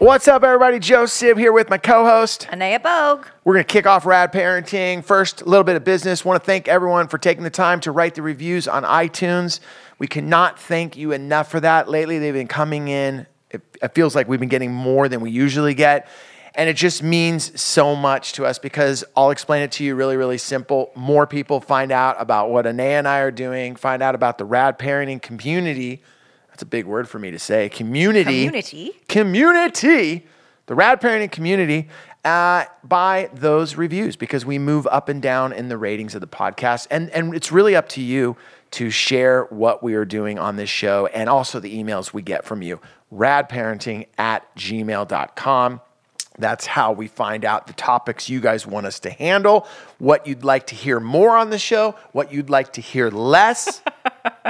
What's up, everybody? Joe Sib here with my co-host. Anaya Bogue. We're going to kick off Rad Parenting. First, a little bit of business. Want to thank everyone for taking the time to write the reviews on iTunes. We cannot thank you enough for that. Lately, they've been coming in. It, it feels like we've been getting more than we usually get. And it just means so much to us because I'll explain it to you really, really simple. More people find out about what Anaya and I are doing, find out about the Rad Parenting community. That's a big word for me to say. Community. Community. Community. The Rad Parenting community uh, by those reviews because we move up and down in the ratings of the podcast. And, and it's really up to you to share what we are doing on this show and also the emails we get from you. Radparenting at gmail.com. That's how we find out the topics you guys want us to handle, what you'd like to hear more on the show, what you'd like to hear less.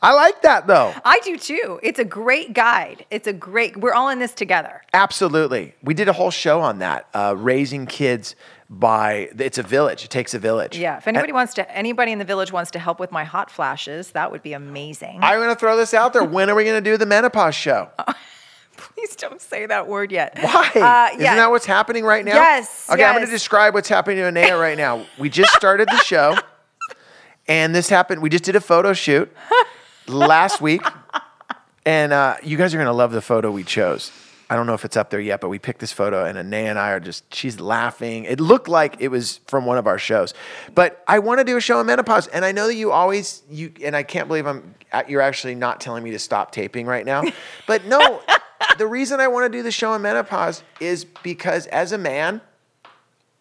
I like that though. I do too. It's a great guide. It's a great, we're all in this together. Absolutely. We did a whole show on that, uh, raising kids by, it's a village. It takes a village. Yeah. If anybody wants to, anybody in the village wants to help with my hot flashes, that would be amazing. I'm going to throw this out there. when are we going to do the menopause show? Please don't say that word yet. Why? Uh, Isn't yeah. that what's happening right now? Yes, Okay, I'm going to describe what's happening to Anaya right now. We just started the show, and this happened. We just did a photo shoot last week, and uh, you guys are going to love the photo we chose. I don't know if it's up there yet, but we picked this photo, and Anaya and I are just, she's laughing. It looked like it was from one of our shows. But I want to do a show on menopause, and I know that you always, you, and I can't believe I'm, you're actually not telling me to stop taping right now. But no, the reason I want to do the show on menopause is because as a man,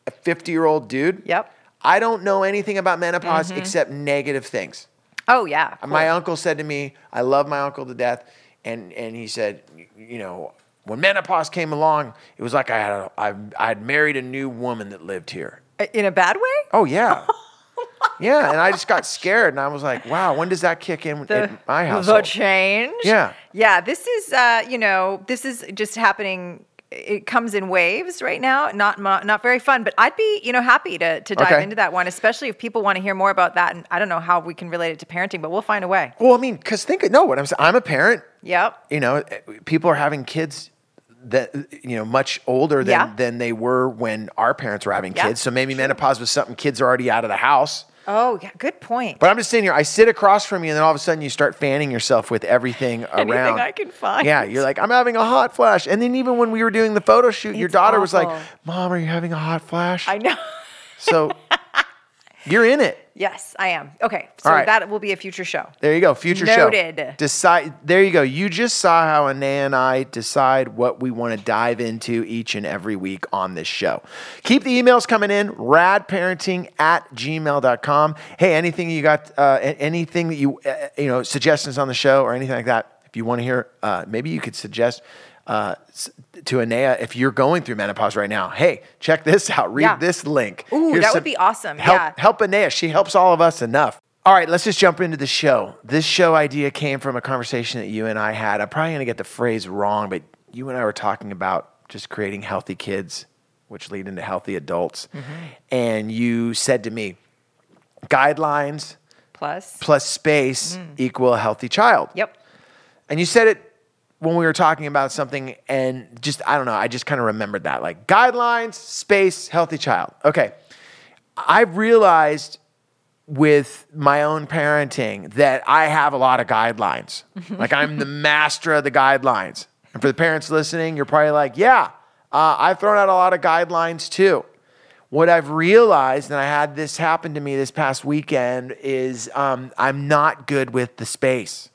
a 50 year old dude, Yep. I don't know anything about menopause except negative things. Oh, yeah. My uncle said to me, I love my uncle to death. And, and he said, you know, when menopause came along, it was like I had, a, I, I had married a new woman that lived here. In a bad way? Oh, yeah. yeah. And I just got scared and I was like, wow, when does that kick in in my the change. Yeah. Yeah. This is, uh, you know, this is just happening. It comes in waves right now. Not not very fun, but I'd be, you know, happy to, to dive Okay. into that one, especially if people want to hear more about that. And I don't know how we can relate it to parenting, but we'll find a way. Well, I mean, because think, no, what I'm saying, I'm a parent. Yep. you know, people are having kids that you know much older than Yeah. than they were when our parents were having Yeah, kids. So maybe menopause was something kids are already out of the house. Oh, yeah. Good point. But I'm just sitting here. I sit across from you, and then all of a sudden you start fanning yourself with everything Anything around. I can find. Yeah, you're like, I'm having a hot flash. And then even when we were doing the photo shoot, your It's daughter was like, "Mom, are you having a hot flash?" I know. So you're in it. Yes, I am. Okay. So right. that will be a future show. There you go. Future Noted. show. Noted. Decide. There you go. You just saw how Anaya and I decide what we want to dive into each and every week on this show. Keep the emails coming in. Radparenting at gmail.com. Hey, anything you got? Uh, anything that you uh, you know suggestions on the show or anything like that? If you want to hear, uh, maybe you could suggest. Uh, to Anaya, if you're going through menopause right now, hey, check this out. Read Yeah. this link. Ooh, Here's that would be awesome. Help, Yeah. help Anaya. She helps all of us enough. All right, let's just jump into the show. This show idea came from a conversation that you and I had. I'm probably going to get the phrase wrong, but you and I were talking about just creating healthy kids, which lead into healthy adults. Mm-hmm. And you said to me, guidelines Plus. plus space equal a healthy child. Yep. And you said it when we were talking about something, and just, I don't know, I just kind of remembered that like guidelines, space, healthy child. Okay. I've realized with my own parenting that I have a lot of guidelines. like I'm the master of the guidelines. And for the parents listening, you're probably like, yeah, uh, I've thrown out a lot of guidelines too. What I've realized, and I had this happen to me this past weekend, is um, I'm not good with the space.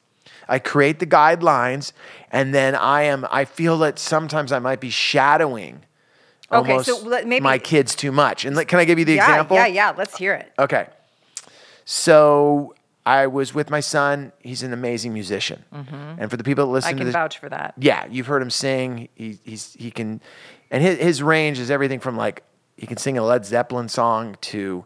I create the guidelines, and then I am. I feel that sometimes I might be shadowing Okay, so let- maybe- my kids too much. And like, can I give you the yeah, example? yeah, yeah. Let's hear it. Okay. So I was with my son. He's an amazing musician. And for the people that listen Mm-hmm. I to can this, vouch for that. yeah, you've heard him sing. He, he's he can, and his his range is everything from like he can sing a Led Zeppelin song to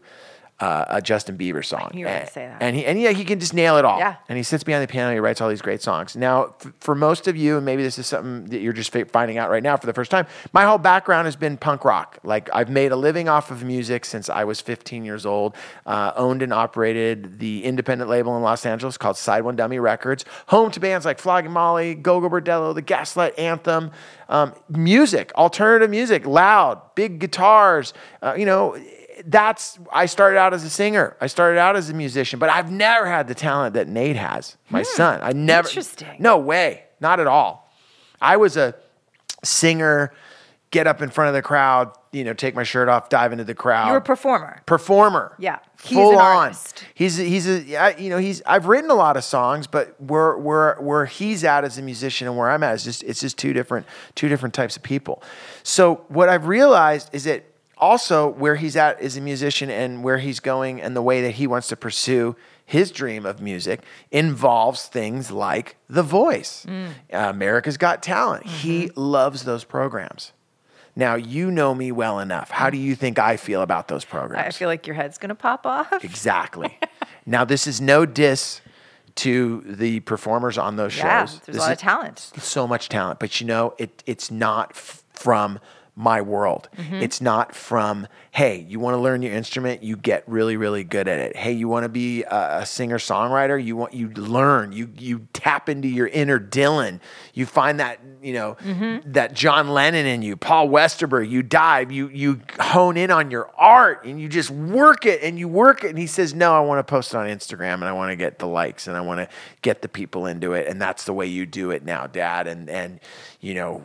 uh, a Justin Bieber song. you were and, say that. And he and yeah, he can just nail it all. Yeah. And he sits behind the piano. He writes all these great songs. Now, f- for most of you, and maybe this is something that you're just fi- finding out right now for the first time, my whole background has been punk rock. Like I've made a living off of music since I was 15 years old. Uh, owned and operated the independent label in Los Angeles called Side One Dummy Records, home to bands like Flogging Molly, Gogol Bordello, The Gaslight Anthem. Um, music, alternative music, loud, big guitars. Uh, you know, that's I started out as a singer. I started out as a musician, but I've never had the talent that Nate has, my hmm. son. I never Interesting. No way. Not at all. I was a singer, get up in front of the crowd, you know, take my shirt off, dive into the crowd. You're a performer. performer. Yeah. He's Full an on. artist. He's a, he's a you know he's I've written a lot of songs, but where where where he's at as a musician and where I'm at is just it's just two different two different types of people. So what I've realized is that also where he's at as a musician and where he's going and the way that he wants to pursue his dream of music involves things like The Voice, Mm. uh, America's Got Talent. He Mm-hmm. loves those programs. Now you know me well enough. How do you think I feel about those programs? I feel like your head's gonna pop off. Exactly. now, this is no diss to the performers on those Yeah, shows. there's This a lot is of talent. So much talent, but you know, it it's not f- from my world. Mm-hmm. It's not from, hey, you want to learn your instrument, you get really, really good at it. Hey, you want to be a, a singer songwriter, you want you learn, you you tap into your inner Dylan. You find that you know Mm-hmm. that John Lennon in you, Paul Westerberg. You dive, you you hone in on your art, and you just work it and you work it. And he says, no, I want to post it on Instagram, and I want to get the likes, and I want to get the people into it, and that's the way you do it now, Dad. And and you know,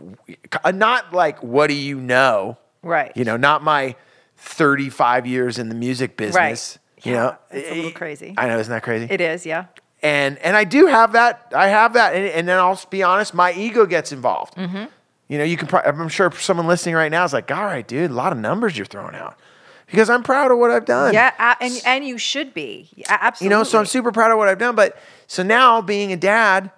not like what do you know, Right. You know, not my 35 years in the music business. You Yeah, know, it's a little crazy. I know, isn't that crazy? It is, yeah. and and I do have that. I have that, and, and then I'll be honest, my ego gets involved. Mm-hmm. You know, you can. Pro- I'm sure someone listening right now is like, "All right, dude, a lot of numbers you're throwing out," because I'm proud of what I've done. Yeah, and and you should be. Yeah, you know, so I'm super proud of what I've done. But so now being a dad,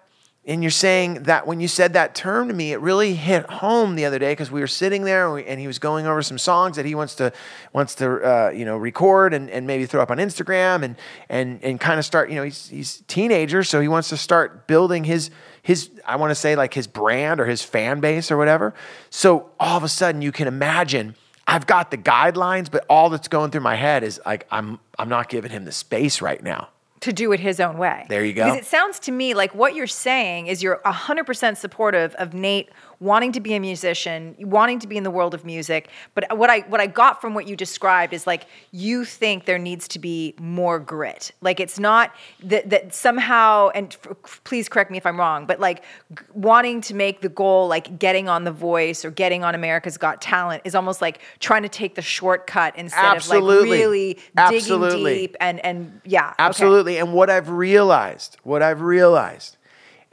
and you're saying that when you said that term to me, it really hit home the other day because we were sitting there and, we, and he was going over some songs that he wants to wants to uh, you know record and, and maybe throw up on Instagram and and and kind of start. You know, he's he's a teenager, so he wants to start building his his I want to say like his brand or his fan base or whatever. So all of a sudden, you can imagine. I've got the guidelines, but all that's going through my head is like I'm I'm not giving him the space right now. To do it his own way. There you go. Because it sounds to me like what you're saying is you're 100% supportive of Nate wanting to be a musician, wanting to be in the world of music. But what I what I got from what you described is like you think there needs to be more grit. Like it's not that that somehow and f- please correct me if I'm wrong, but like g- wanting to make the goal like getting on The Voice or getting on America's Got Talent is almost like trying to take the shortcut instead Absolutely. of like really Absolutely. digging deep and and yeah. okay. Absolutely. And what I've realized, what I've realized,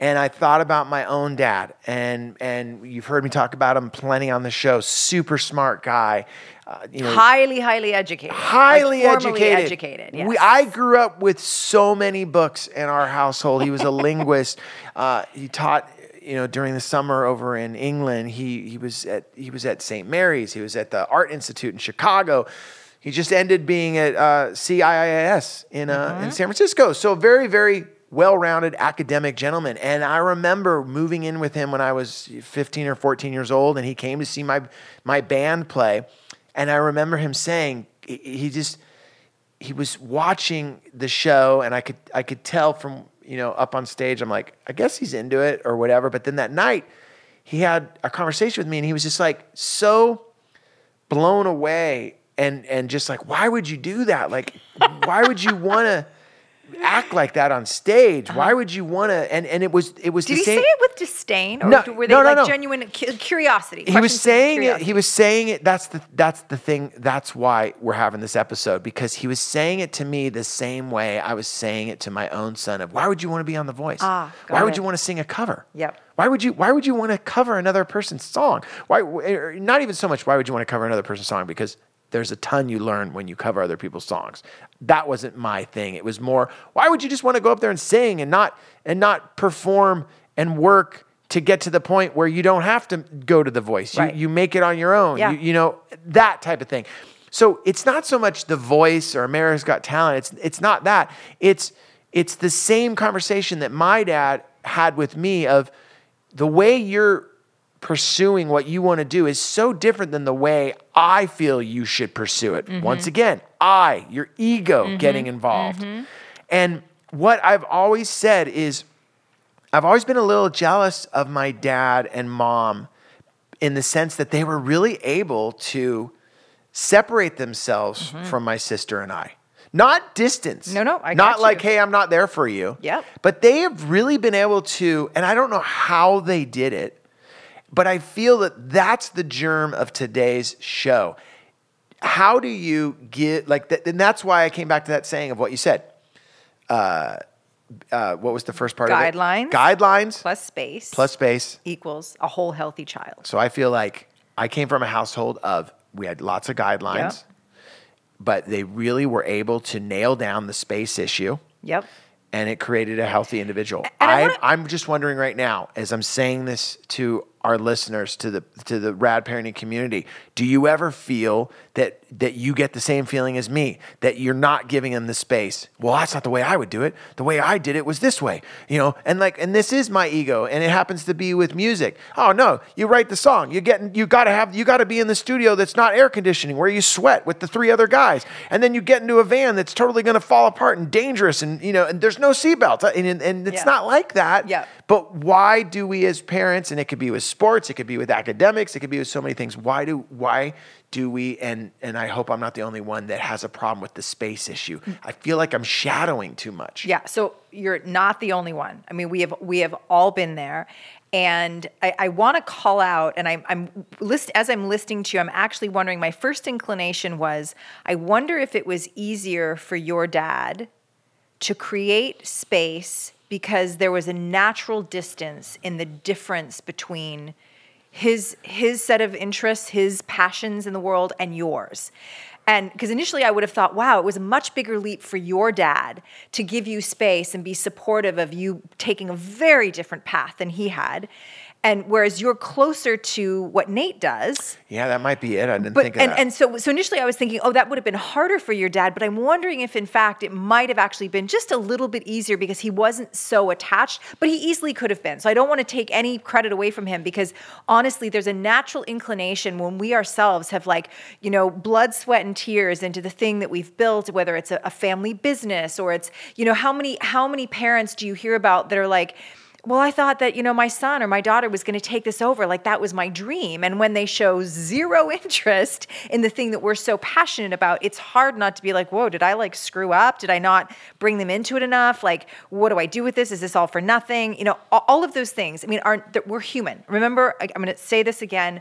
and I thought about my own dad, and and you've heard me talk about him plenty on the show. Super smart guy, uh, you know, highly, highly educated. highly Like, educated. educated. Yes. We, I grew up with so many books in our household. He was a linguist. Uh, he taught, you know, during the summer over in England. He he was at he was at St. Mary's. He was at the Art Institute in Chicago. He just ended being at uh, CIIS in uh, Mm-hmm. in San Francisco. So very very well-rounded academic gentleman. And I remember moving in with him when I was 15 or 14 years old, and he came to see my my band play. And I remember him saying he just he was watching the show and I could I could tell from you know up on stage I'm like I guess he's into it or whatever but then that night he had a conversation with me and he was just like so blown away and and just like why would you do that like why would you want to act like that on stage why would you want to and and it was it was Uh-huh. Did the he same say it with disdain, or No, were they no, no, like no. genuine cu- curiosity? he was saying it he was saying it that's the that's the thing that's why we're having this episode because he was saying it to me the same way i was saying it to my own son of why would you want to be on the voice Ah, why would you want to sing a cover Yep. why would you why would you want to cover another person's song why not even so much why would you want to cover another person's song because there's a ton you learn when you cover other people's songs. That wasn't my thing. It was more, why would you just want to go up there and sing and not and not perform and work to get to the point where you don't have to go to the voice. You, you make it on your own. Yeah. You, you know, that type of thing. So it's not so much the voice or America's Got Talent. It's it's not that. It's it's the same conversation that my dad had with me of the way you're pursuing what you want to do is so different than the way I feel you should pursue it. Mm-hmm. Once again, I, your ego mm-hmm. getting involved. Mm-hmm. And what I've always said is I've always been a little jealous of my dad and mom in the sense that they were really able to separate themselves from my sister and I. Not distance. Mm-hmm. No, no, I Not like, hey, I'm not there for you. Yep. But they have really been able to, and I don't know how they did it, but I feel that that's the germ of today's show. How do you get like that? And that's why I came back to that saying of what you said. Uh, uh, what was the first part Guidelines. of it? Guidelines Plus space plus space. equals a whole healthy child. So I feel like I came from a household of we had lots of guidelines, Yep. but they really were able to nail down the space issue Yep. and it created a healthy individual. I I'm just wondering right now, as I'm saying this to our listeners, to the to the rad parenting community, do you ever feel that that you get the same feeling as me that you're not giving them the space? Well, that's not the way I would do it. The way I did it was this way, you know. And like, and this is my ego, and it happens to be with music. Oh no, you write the song, you getting, you got to have, you got to be in the studio that's not air conditioning where you sweat with the three other guys, and then you get into a van that's totally going to fall apart and dangerous, and you know, and there's no seatbelt, and, and, and it's Yeah. not like that. Yeah. But why do we as parents, and it could be with sports, it could be with academics, it could be with so many things. Why do why do we and and I hope I'm not the only one that has a problem with the space issue. Mm. I feel like I'm shadowing too much. Yeah, so you're not the only one. I mean, we have we have all been there, and I, I want to call out. And I'm I'm list as I'm listening to you, I'm actually wondering. My first inclination was, I wonder if it was easier for your dad to create space because there was a natural distance in the difference between his his set of interests, his passions in the world and yours. And because initially I would have thought, wow, it was a much bigger leap for your dad to give you space and be supportive of you taking a very different path than he had. And whereas you're closer to what Nate does, Yeah, that might be it. I didn't but think of and, that. and so so initially I was thinking, oh, that would have been harder for your dad. But I'm wondering if in fact it might have actually been just a little bit easier because he wasn't so attached, but he easily could have been. So I don't want to take any credit away from him because honestly, there's a natural inclination when we ourselves have like, you know, blood, sweat, and tears into the thing that we've built, whether it's a, a family business or it's, you know, how many how many parents do you hear about that are like, well, I thought that, you know, my son or my daughter was going to take this over. Like that was my dream. And when they show zero interest in the thing that we're so passionate about, it's hard not to be like, whoa, did I like screw up? Did I not bring them into it enough? Like, what do I do with this? Is this all for nothing? You know, all, of those things. I mean, aren't we're human. Remember, I'm going to say this again.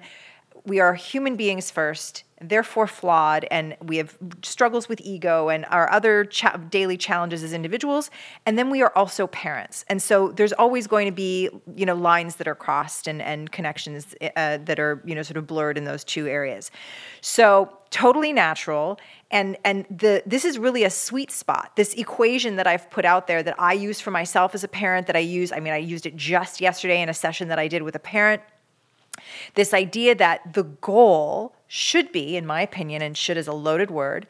We are human beings first, therefore flawed, and we have struggles with ego and our other cha- daily challenges as individuals. And then we are also parents, and so there's always going to be you know lines that are crossed and and connections uh, that are you know sort of blurred in those two areas. So totally natural, and and the this is really a sweet spot. This equation that I've put out there that I use for myself as a parent, that I use. I mean, I used it just yesterday in a session that I did with a parent this idea that the goal should be, in my opinion, and should is a loaded word,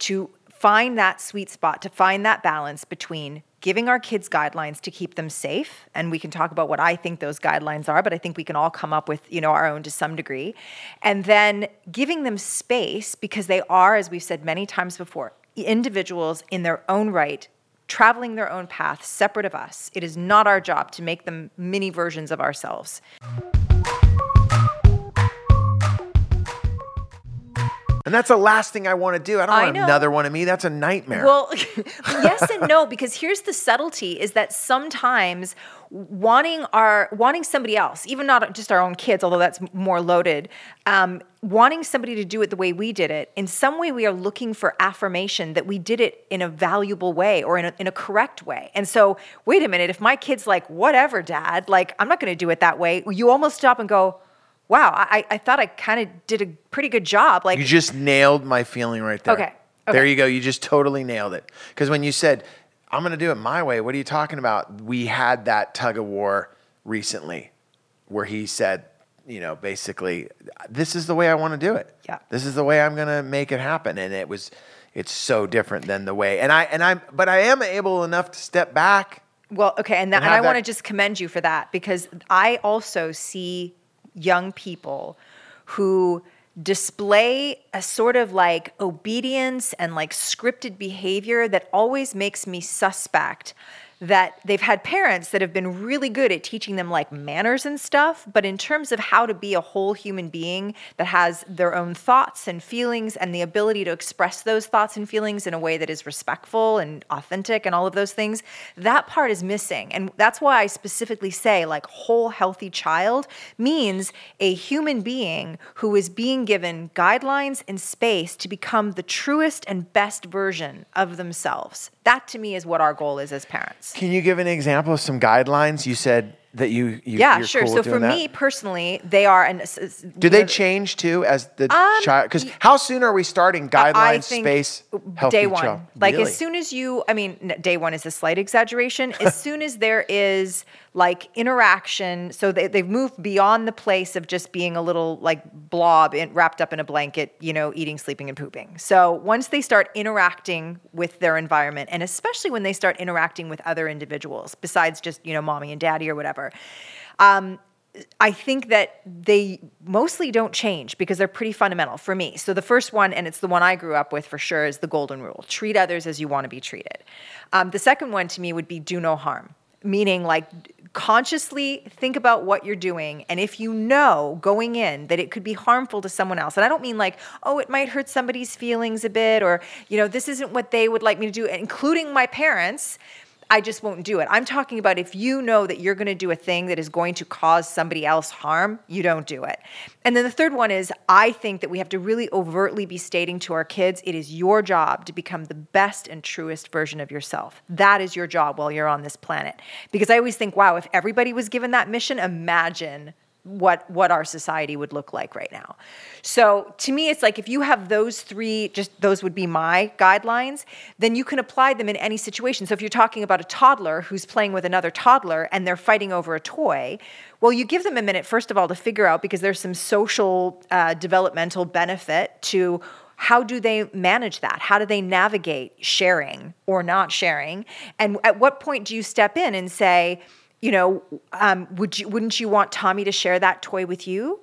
to find that sweet spot, to find that balance between giving our kids guidelines to keep them safe and we can talk about what I think those guidelines are but I think we can all come up with you know our own to some degree and then giving them space because they are as we've said many times before individuals in their own right traveling their own path separate of us. It is not our job to make them mini versions of ourselves and that's the last thing I want to do. I don't I want know. another one of me. That's a nightmare. Well, yes and no, because here's the subtlety: is that sometimes wanting our wanting somebody else, even not just our own kids, although that's more loaded, um, wanting somebody to do it the way we did it, in some way we are looking for affirmation that we did it in a valuable way or in a, in a correct way. And so, wait a minute, if my kid's like, "Whatever, Dad," like I'm not going to do it that way, you almost stop and go. Wow, I, I thought I kind of did a pretty good job. Like You just nailed my feeling right there. Okay, There you go. You just totally nailed it. Because when you said, I'm going to do it my way, what are you talking about? We had that tug of war recently where he said, you know, basically, this is the way I want to do it. Yeah. This is the way I'm going to make it happen. And it was, it's so different than the way. And I, and I'm, but I am able enough to step back. Well, okay, and, that, And and I want to just commend you for that because I also see young people who display a sort of like obedience and like scripted behavior that always makes me suspect that they've had parents that have been really good at teaching them like manners and stuff, but in terms of how to be a whole human being that has their own thoughts and feelings and the ability to express those thoughts and feelings in a way that is respectful and authentic and all of those things, that part is missing. And that's why I specifically say like whole healthy child means a human being who is being given guidelines and space to become the truest and best version of themselves. That to me is what our goal is as parents. Can you give an example of some guidelines you said that you, you Yeah, you're sure. cool so for that? me personally, they are. And do they change too as the um, child? Because how soon are we starting guidelines, space, day one. child? Like Really? as soon as you, I mean, day one is a slight exaggeration. as soon as there is like interaction, so they, they've moved beyond the place of just being a little like blob in, wrapped up in a blanket, you know, eating, sleeping, and pooping. So once they start interacting with their environment, and especially when they start interacting with other individuals besides just you know mommy and daddy or whatever. Um, I think that they mostly don't change because they're pretty fundamental for me. So the first one, and it's the one I grew up with for sure, is the golden rule: treat others as you want to be treated. Um, the second one to me would be do no harm, meaning like consciously think about what you're doing, and if you know going in that it could be harmful to someone else, and I don't mean like oh it might hurt somebody's feelings a bit, or you know this isn't what they would like me to do, including my parents. I just won't do it. I'm talking about if you know that you're going to do a thing that is going to cause somebody else harm, you don't do it. And then the third one is I think that we have to really overtly be stating to our kids it is your job to become the best and truest version of yourself. That is your job while you're on this planet. Because I always think, wow, if everybody was given that mission, imagine what what our society would look like right now. So to me it's like if you have those three just those would be my guidelines, then you can apply them in any situation. So if you're talking about a toddler who's playing with another toddler and they're fighting over a toy, well you give them a minute first of all to figure out because there's some social uh, developmental benefit to how do they manage that? How do they navigate sharing or not sharing? And at what point do you step in and say, you know, um, would you wouldn't you want Tommy to share that toy with you?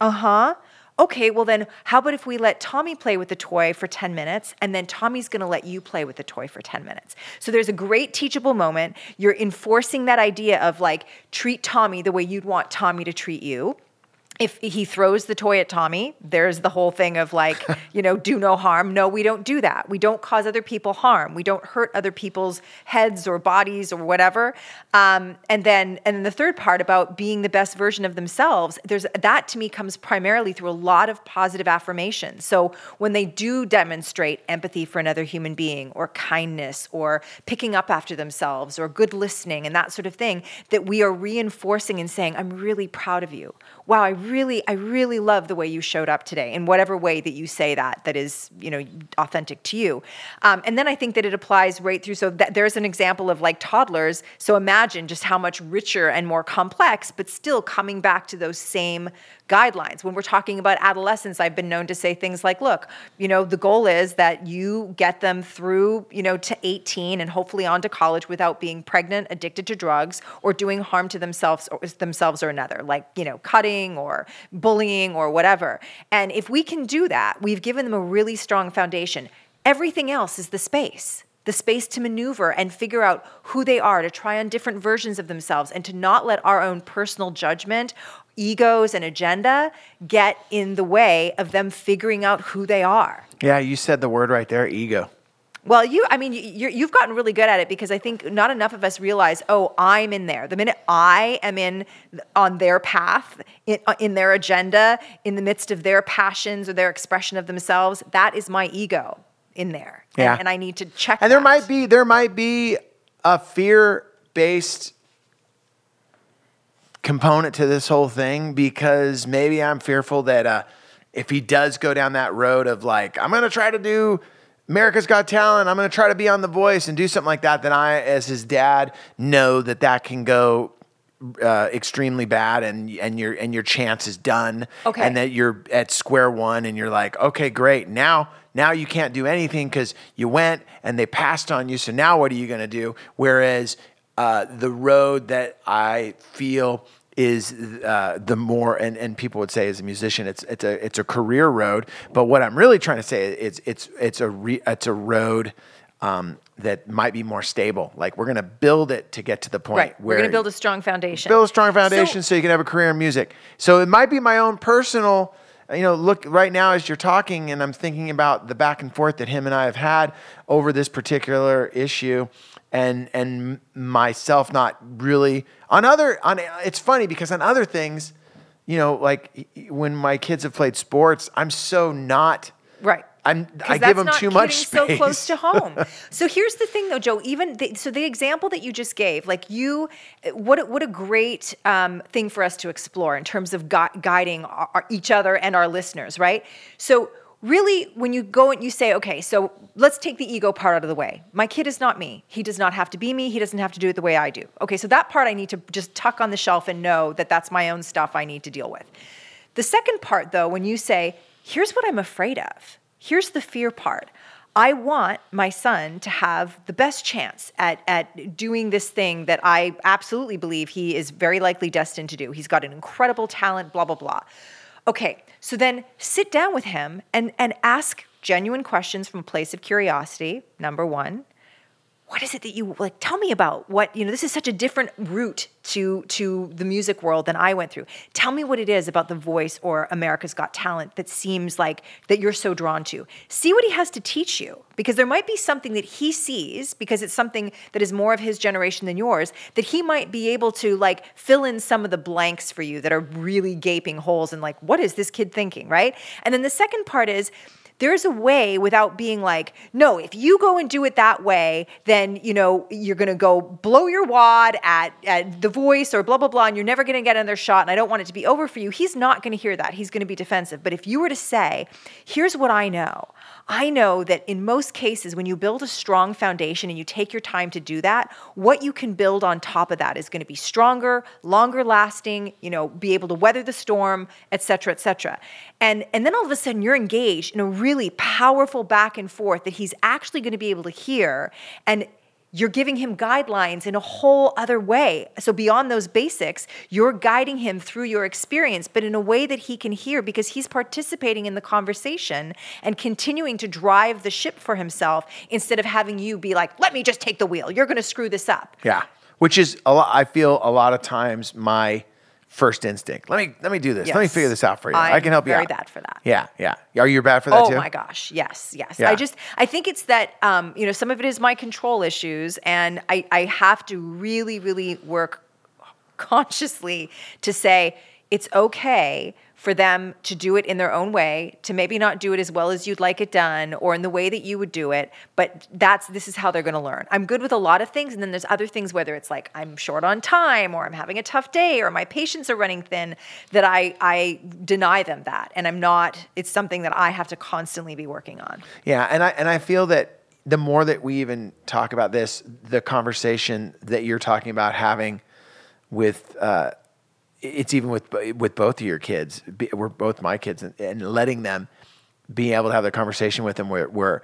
Uh huh. Okay, well then, how about if we let Tommy play with the toy for 10 minutes and then Tommy's gonna let you play with the toy for 10 minutes? So there's a great teachable moment. You're enforcing that idea of like, treat Tommy the way you'd want Tommy to treat you if he throws the toy at Tommy, there's the whole thing of like, you know, do no harm. No, we don't do that. We don't cause other people harm. We don't hurt other people's heads or bodies or whatever. Um, and then, and then the third part about being the best version of themselves, there's that to me comes primarily through a lot of positive affirmation. So when they do demonstrate empathy for another human being, or kindness, or picking up after themselves, or good listening, and that sort of thing, that we are reinforcing and saying, "I'm really proud of you." Wow, I really, I really love the way you showed up today in whatever way that you say that, that is, you know, authentic to you. Um, and then I think that it applies right through. So that there's an example of like toddlers. So imagine just how much richer and more complex, but still coming back to those same guidelines. When we're talking about adolescence, I've been known to say things like, look, you know, the goal is that you get them through, you know, to 18 and hopefully on to college without being pregnant, addicted to drugs, or doing harm to themselves or themselves or another, like, you know, cutting or bullying or whatever. And if we can do that, we've given them a really strong foundation. Everything else is the space the space to maneuver and figure out who they are, to try on different versions of themselves, and to not let our own personal judgment, egos, and agenda get in the way of them figuring out who they are. Yeah, you said the word right there, ego. Well, you, I mean, you you've gotten really good at it because I think not enough of us realize, oh, I'm in there. The minute I am in on their path, in, uh, in their agenda, in the midst of their passions or their expression of themselves, that is my ego in there. And- Yeah. And, I need to check. And there that. might be there might be a fear based component to this whole thing because maybe I'm fearful that uh, if he does go down that road of like I'm gonna try to do America's Got Talent, I'm gonna try to be on The Voice and do something like that, then I, as his dad, know that that can go uh, extremely bad and and your and your chance is done Okay. and that you're at square one and you're like okay great now now you can't do anything because you went and they passed on you so now what are you going to do whereas uh, the road that i feel is uh, the more and, and people would say as a musician it's it's a it's a career road but what i'm really trying to say is it's it's a re, it's a road um, that might be more stable like we're going to build it to get to the point Right. We're going to build a strong foundation. build a strong foundation So- so, you can have a career in music. So it might be my own personal, you know, look right now as you're talking and I'm thinking about the back and forth that him and I have had over this particular issue and and myself not really on other on it's funny because on other things, you know, like when my kids have played sports, I'm so not Right. I'm I give them too much space. so close to home. so here's the thing, though, Joe. Even the, so, the example that you just gave, like you, what a- what a great um, thing for us to explore in terms of gui- guiding our- each other and our listeners, right? So really, when you go and you say, okay, so let's take the ego part out of the way. My kid is not me. He does not have to be me. He doesn't have to do it the way I do. Okay, so that part I need to just tuck on the shelf and know that that's my own stuff I need to deal with. The second part, though, when you say, here's what I'm afraid of, here's the fear part. I want my son to have the best chance at, at doing this thing that I absolutely believe he is very likely destined to do. He's got an incredible talent, blah, blah, blah. Okay, so then sit down with him and, and ask genuine questions from a place of curiosity, number one what is it that you like tell me about what you know this is such a different route to to the music world than i went through. Tell me what it is about the voice or america's got talent that seems like that you're so drawn to. See what he has to teach you because there might be something that he sees because it's something that is more of his generation than yours that he might be able to like fill in some of the blanks for you that are really gaping holes and like what is this kid thinking right? And then the second part is there's a way without being like, no, if you go and do it that way, then you know you're gonna go blow your wad at, at the voice or blah blah blah, and you're never gonna get another shot, and I don't want it to be over for you. He's not gonna hear that. He's gonna be defensive. But if you were to say, here's what I know. I know that in most cases, when you build a strong foundation and you take your time to do that, what you can build on top of that is going to be stronger, longer lasting, you know, be able to weather the storm, et cetera, et cetera. And, and then all of a sudden you're engaged in a really powerful back and forth that he's actually going to be able to hear. And you're giving him guidelines in a whole other way. So, beyond those basics, you're guiding him through your experience, but in a way that he can hear because he's participating in the conversation and continuing to drive the ship for himself instead of having you be like, let me just take the wheel. You're going to screw this up. Yeah, which is a lot. I feel a lot of times my first instinct. Let me let me do this. Let me figure this out for you. i I'm can help you very out. bad for that. Yeah, yeah. Are you bad for that oh too? my gosh yes yes Yeah. i just i think it's that um, you know some of it is my control issues and i i have to really really work consciously to say it's okay for them to do it in their own way to maybe not do it as well as you'd like it done or in the way that you would do it but that's this is how they're going to learn. I'm good with a lot of things and then there's other things whether it's like i'm short on time or i'm having a tough day or my patients are running thin that i i deny them that. And i'm not it's something that i have to constantly be working on. Yeah, and I and I feel that the more that we even talk about this, the conversation that you're talking about having with uh, it's even with with both of your kids. We're both my kids, and, and letting them be able to have the conversation with them, where where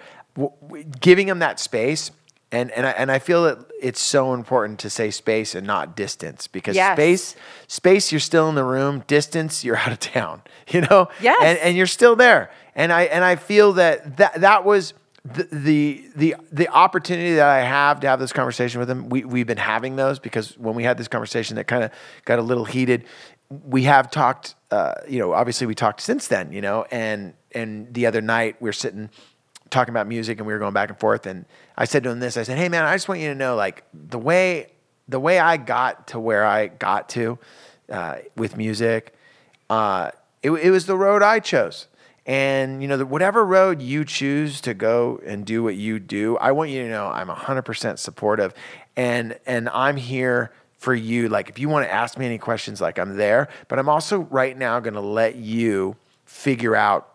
giving them that space. And, and, I, and I feel that it's so important to say space and not distance because Yes. space space you're still in the room distance you're out of town you know Yes. and, and you're still there. And I and I feel that that, that was the, the the the opportunity that I have to have this conversation with him. We we've been having those because when we had this conversation that kind of got a little heated. We have talked, uh, you know. Obviously, we talked since then, you know. And and the other night we were sitting talking about music and we were going back and forth. And I said to him this. I said, "Hey, man, I just want you to know, like the way the way I got to where I got to uh, with music." uh, it, it was the road I chose. And you know, the, whatever road you choose to go and do what you do, I want you to know I'm 100% supportive, and and I'm here for you. Like, if you want to ask me any questions, like I'm there. But I'm also right now going to let you figure out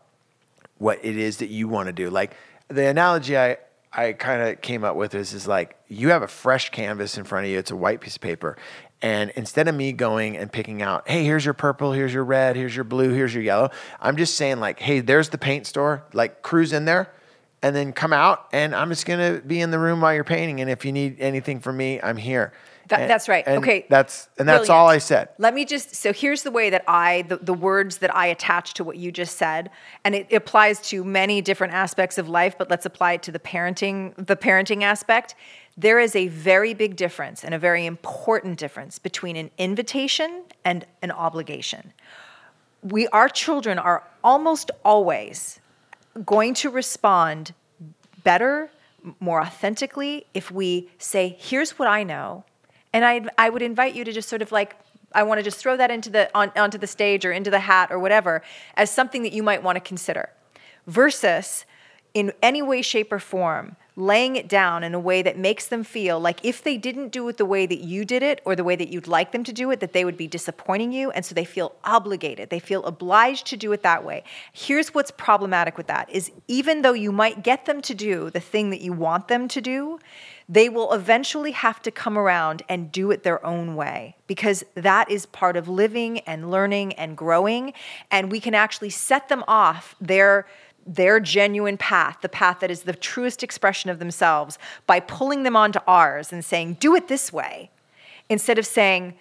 what it is that you want to do. Like the analogy I I kind of came up with is is like you have a fresh canvas in front of you. It's a white piece of paper, And instead of me going and picking out, hey, here's your purple, here's your red, here's your blue, here's your yellow, I'm just saying, like, hey, there's the paint store, like, cruise in there and then come out and I'm just going to be in the room while you're painting. And if you need anything from me, I'm here. That- And- that's right. and Okay. That's, and that's all I said. Let me just so here's the way that I the, the words that I attach to what you just said, and it applies to many different aspects of life, but let's apply it to the parenting the parenting aspect. There is a very big difference and a very important difference between an invitation and an obligation. We our children are almost always going to respond better, more authentically if we say, "Here's what I know," and I I would invite you to just sort of like I want to just throw that into the on, onto the stage or into the hat or whatever as something that you might want to consider, versus in any way, shape, or form laying it down in a way that makes them feel like if they didn't do it the way that you did it or the way that you'd like them to do it, that they would be disappointing you. And so they feel obligated. They feel obliged to do it that way. Here's what's problematic with that is even though you might get them to do the thing that you want them to do, they will eventually have to come around and do it their own way because that is part of living and learning and growing. And we can actually set them off their their genuine path, the path that is the truest expression of themselves, by pulling them onto ours and saying, do it this way, instead of saying,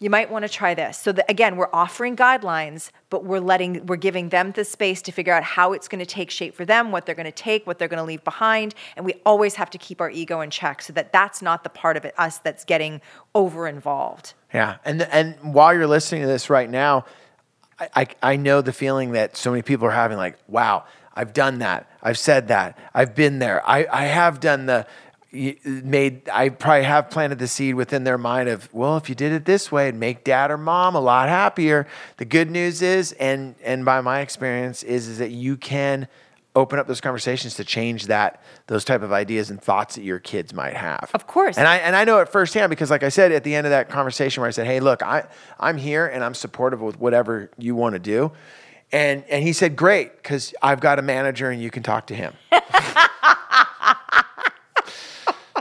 you might want to try this. So that again, we're offering guidelines, but we're letting we're giving them the space to figure out how it's going to take shape for them, what they're going to take, what they're going to leave behind, and we always have to keep our ego in check so that that's not the part of it us that's getting over involved. Yeah, and and while you're listening to this right now, I, I I know the feeling that so many people are having. Like, wow, I've done that. I've said that. I've been there. I I have done the made. I probably have planted the seed within their mind of, well, if you did it this way, it'd make dad or mom a lot happier. The good news is, and and by my experience, is is that you can open up those conversations to change that those type of ideas and thoughts that your kids might have. Of course. And I and I know it firsthand because, like I said at the end of that conversation, where I said, "Hey, look, I I'm here and I'm supportive with whatever you want to do," and and he said, "Great, because I've got a manager and you can talk to him."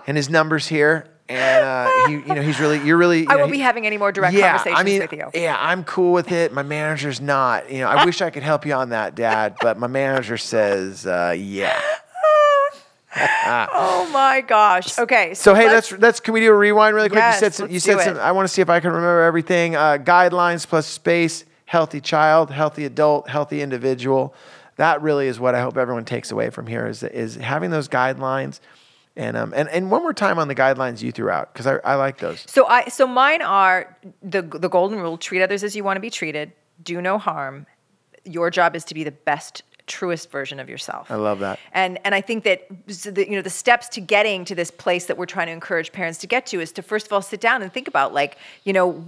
and his numbers here, and uh, he, you know, he's really, you're really. you I know, won't he- be having any more direct yeah, conversations I mean, with you. Yeah, I'm cool with it. My manager's not. You know, I wish I could help you on that, Dad, but my manager says, uh, yeah. oh my gosh. Okay. So hey, let's- let's let's can we do a rewind really quick? Yes, you said some, you said some. I want to see if I can remember everything. Uh, guidelines plus space, healthy child, healthy adult, healthy individual. That really is what I hope everyone takes away from here is is having those guidelines, and um and and one more time on the guidelines you threw out because I, I like those. So I so mine are the the golden rule: treat others as you want to be treated. Do no harm. Your job is to be the best, truest version of yourself. I love that. And and I think that so the, you know the steps to getting to this place that we're trying to encourage parents to get to is to first of all sit down and think about like you know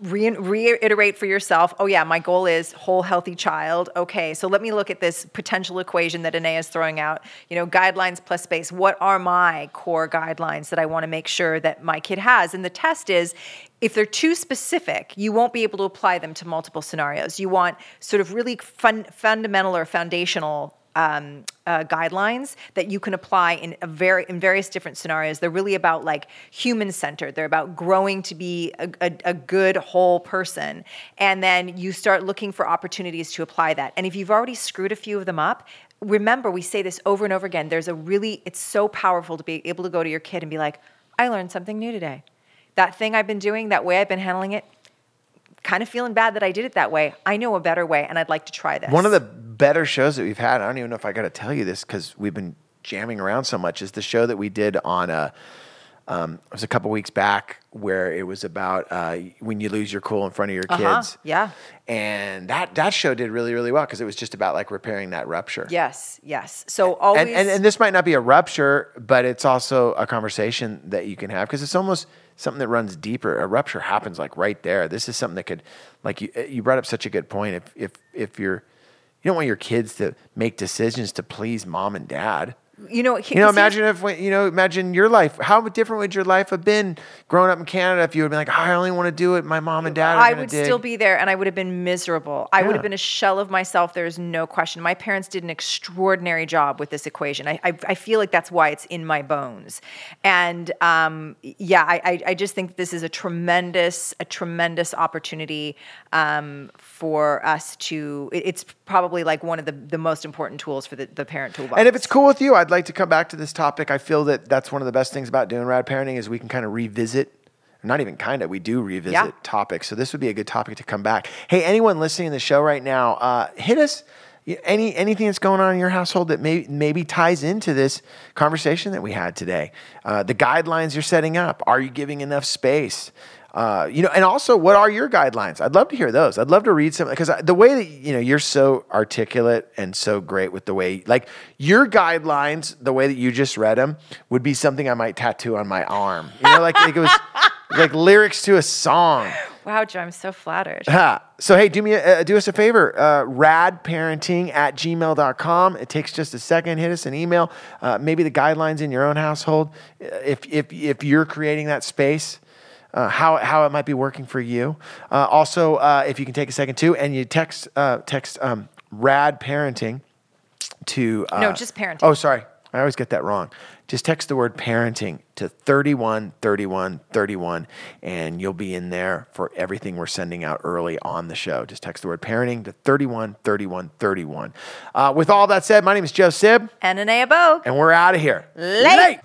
re- reiterate for yourself. Oh yeah, my goal is whole healthy child. Okay, so let me look at this potential equation that Anae is throwing out. You know, guidelines plus space. What are my core guidelines that I want to make sure that my kid has? And the test is if they're too specific, you won't be able to apply them to multiple scenarios. You want sort of really fun, fundamental or foundational um, uh, guidelines that you can apply in a very in various different scenarios. They're really about like human centered. They're about growing to be a, a, a good whole person, and then you start looking for opportunities to apply that. And if you've already screwed a few of them up. Remember, we say this over and over again. There's a really, it's so powerful to be able to go to your kid and be like, I learned something new today. That thing I've been doing, that way I've been handling it, kind of feeling bad that I did it that way. I know a better way, and I'd like to try this. One of the better shows that we've had. I don't even know if I got to tell you this because we've been jamming around so much. Is the show that we did on a. Um, it was a couple weeks back where it was about uh, when you lose your cool in front of your Uh-huh, kids. yeah. And that that show did really really well because it was just about like repairing that rupture. Yes, yes. So always. And, and and this might not be a rupture, but it's also a conversation that you can have because it's almost something that runs deeper. A rupture happens like right there. This is something that could, like you you brought up such a good point. If if if you're you don't want your kids to make decisions to please mom and dad. You know, You know, imagine if you know, imagine your life. How different would your life have been growing up in Canada if you had been like, I only want to do it. My mom and dad. I would dig." still be there and I would have been miserable. I would have been a shell of myself. There's no question. My parents did an extraordinary job with this equation. I, I, I feel like that's why it's in my bones. And um, yeah, I, I, I just think this is a tremendous, a tremendous opportunity um, for us to, it- it's probably like one of the, the most important tools for the, the parent toolbox. And if it's cool with you, I'd like to come back to this topic. I feel that that's one of the best things about doing rad parenting is we can kind of revisit. Not even kind of, we do revisit Yeah. topics. So this would be a good topic to come back. Hey, anyone listening to the show right now, uh, hit us. Any anything that's going on in your household that may, maybe ties into this conversation that we had today, uh, the guidelines you're setting up. Are you giving enough space? Uh, you know, and also, what are your guidelines? I'd love to hear those. I'd love to read some because the way that you know you're so articulate and so great with the way, like your guidelines, the way that you just read them would be something I might tattoo on my arm. You know, like, like it was like lyrics to a song. wow, Joe, I'm so flattered. So, hey, do me a, uh, do us a favor. Uh, radparenting at gmail.com. It takes just a second. Hit us an email. Uh, maybe the guidelines in your own household. Uh, If, if, if you're creating that space, uh, how, how it might be working for you. Uh, also, uh, if you can take a second too, and you text, uh, text um, rad parenting to. Uh, No, just parenting. Oh, sorry. I always get that wrong. Just text the word parenting to 31 31 31, and you'll be in there for everything we're sending out early on the show. Just text the word parenting to 31 31 31. Uh, with all that said, my name is Joe Sib, And an A Bogue. and we're out of here. Late.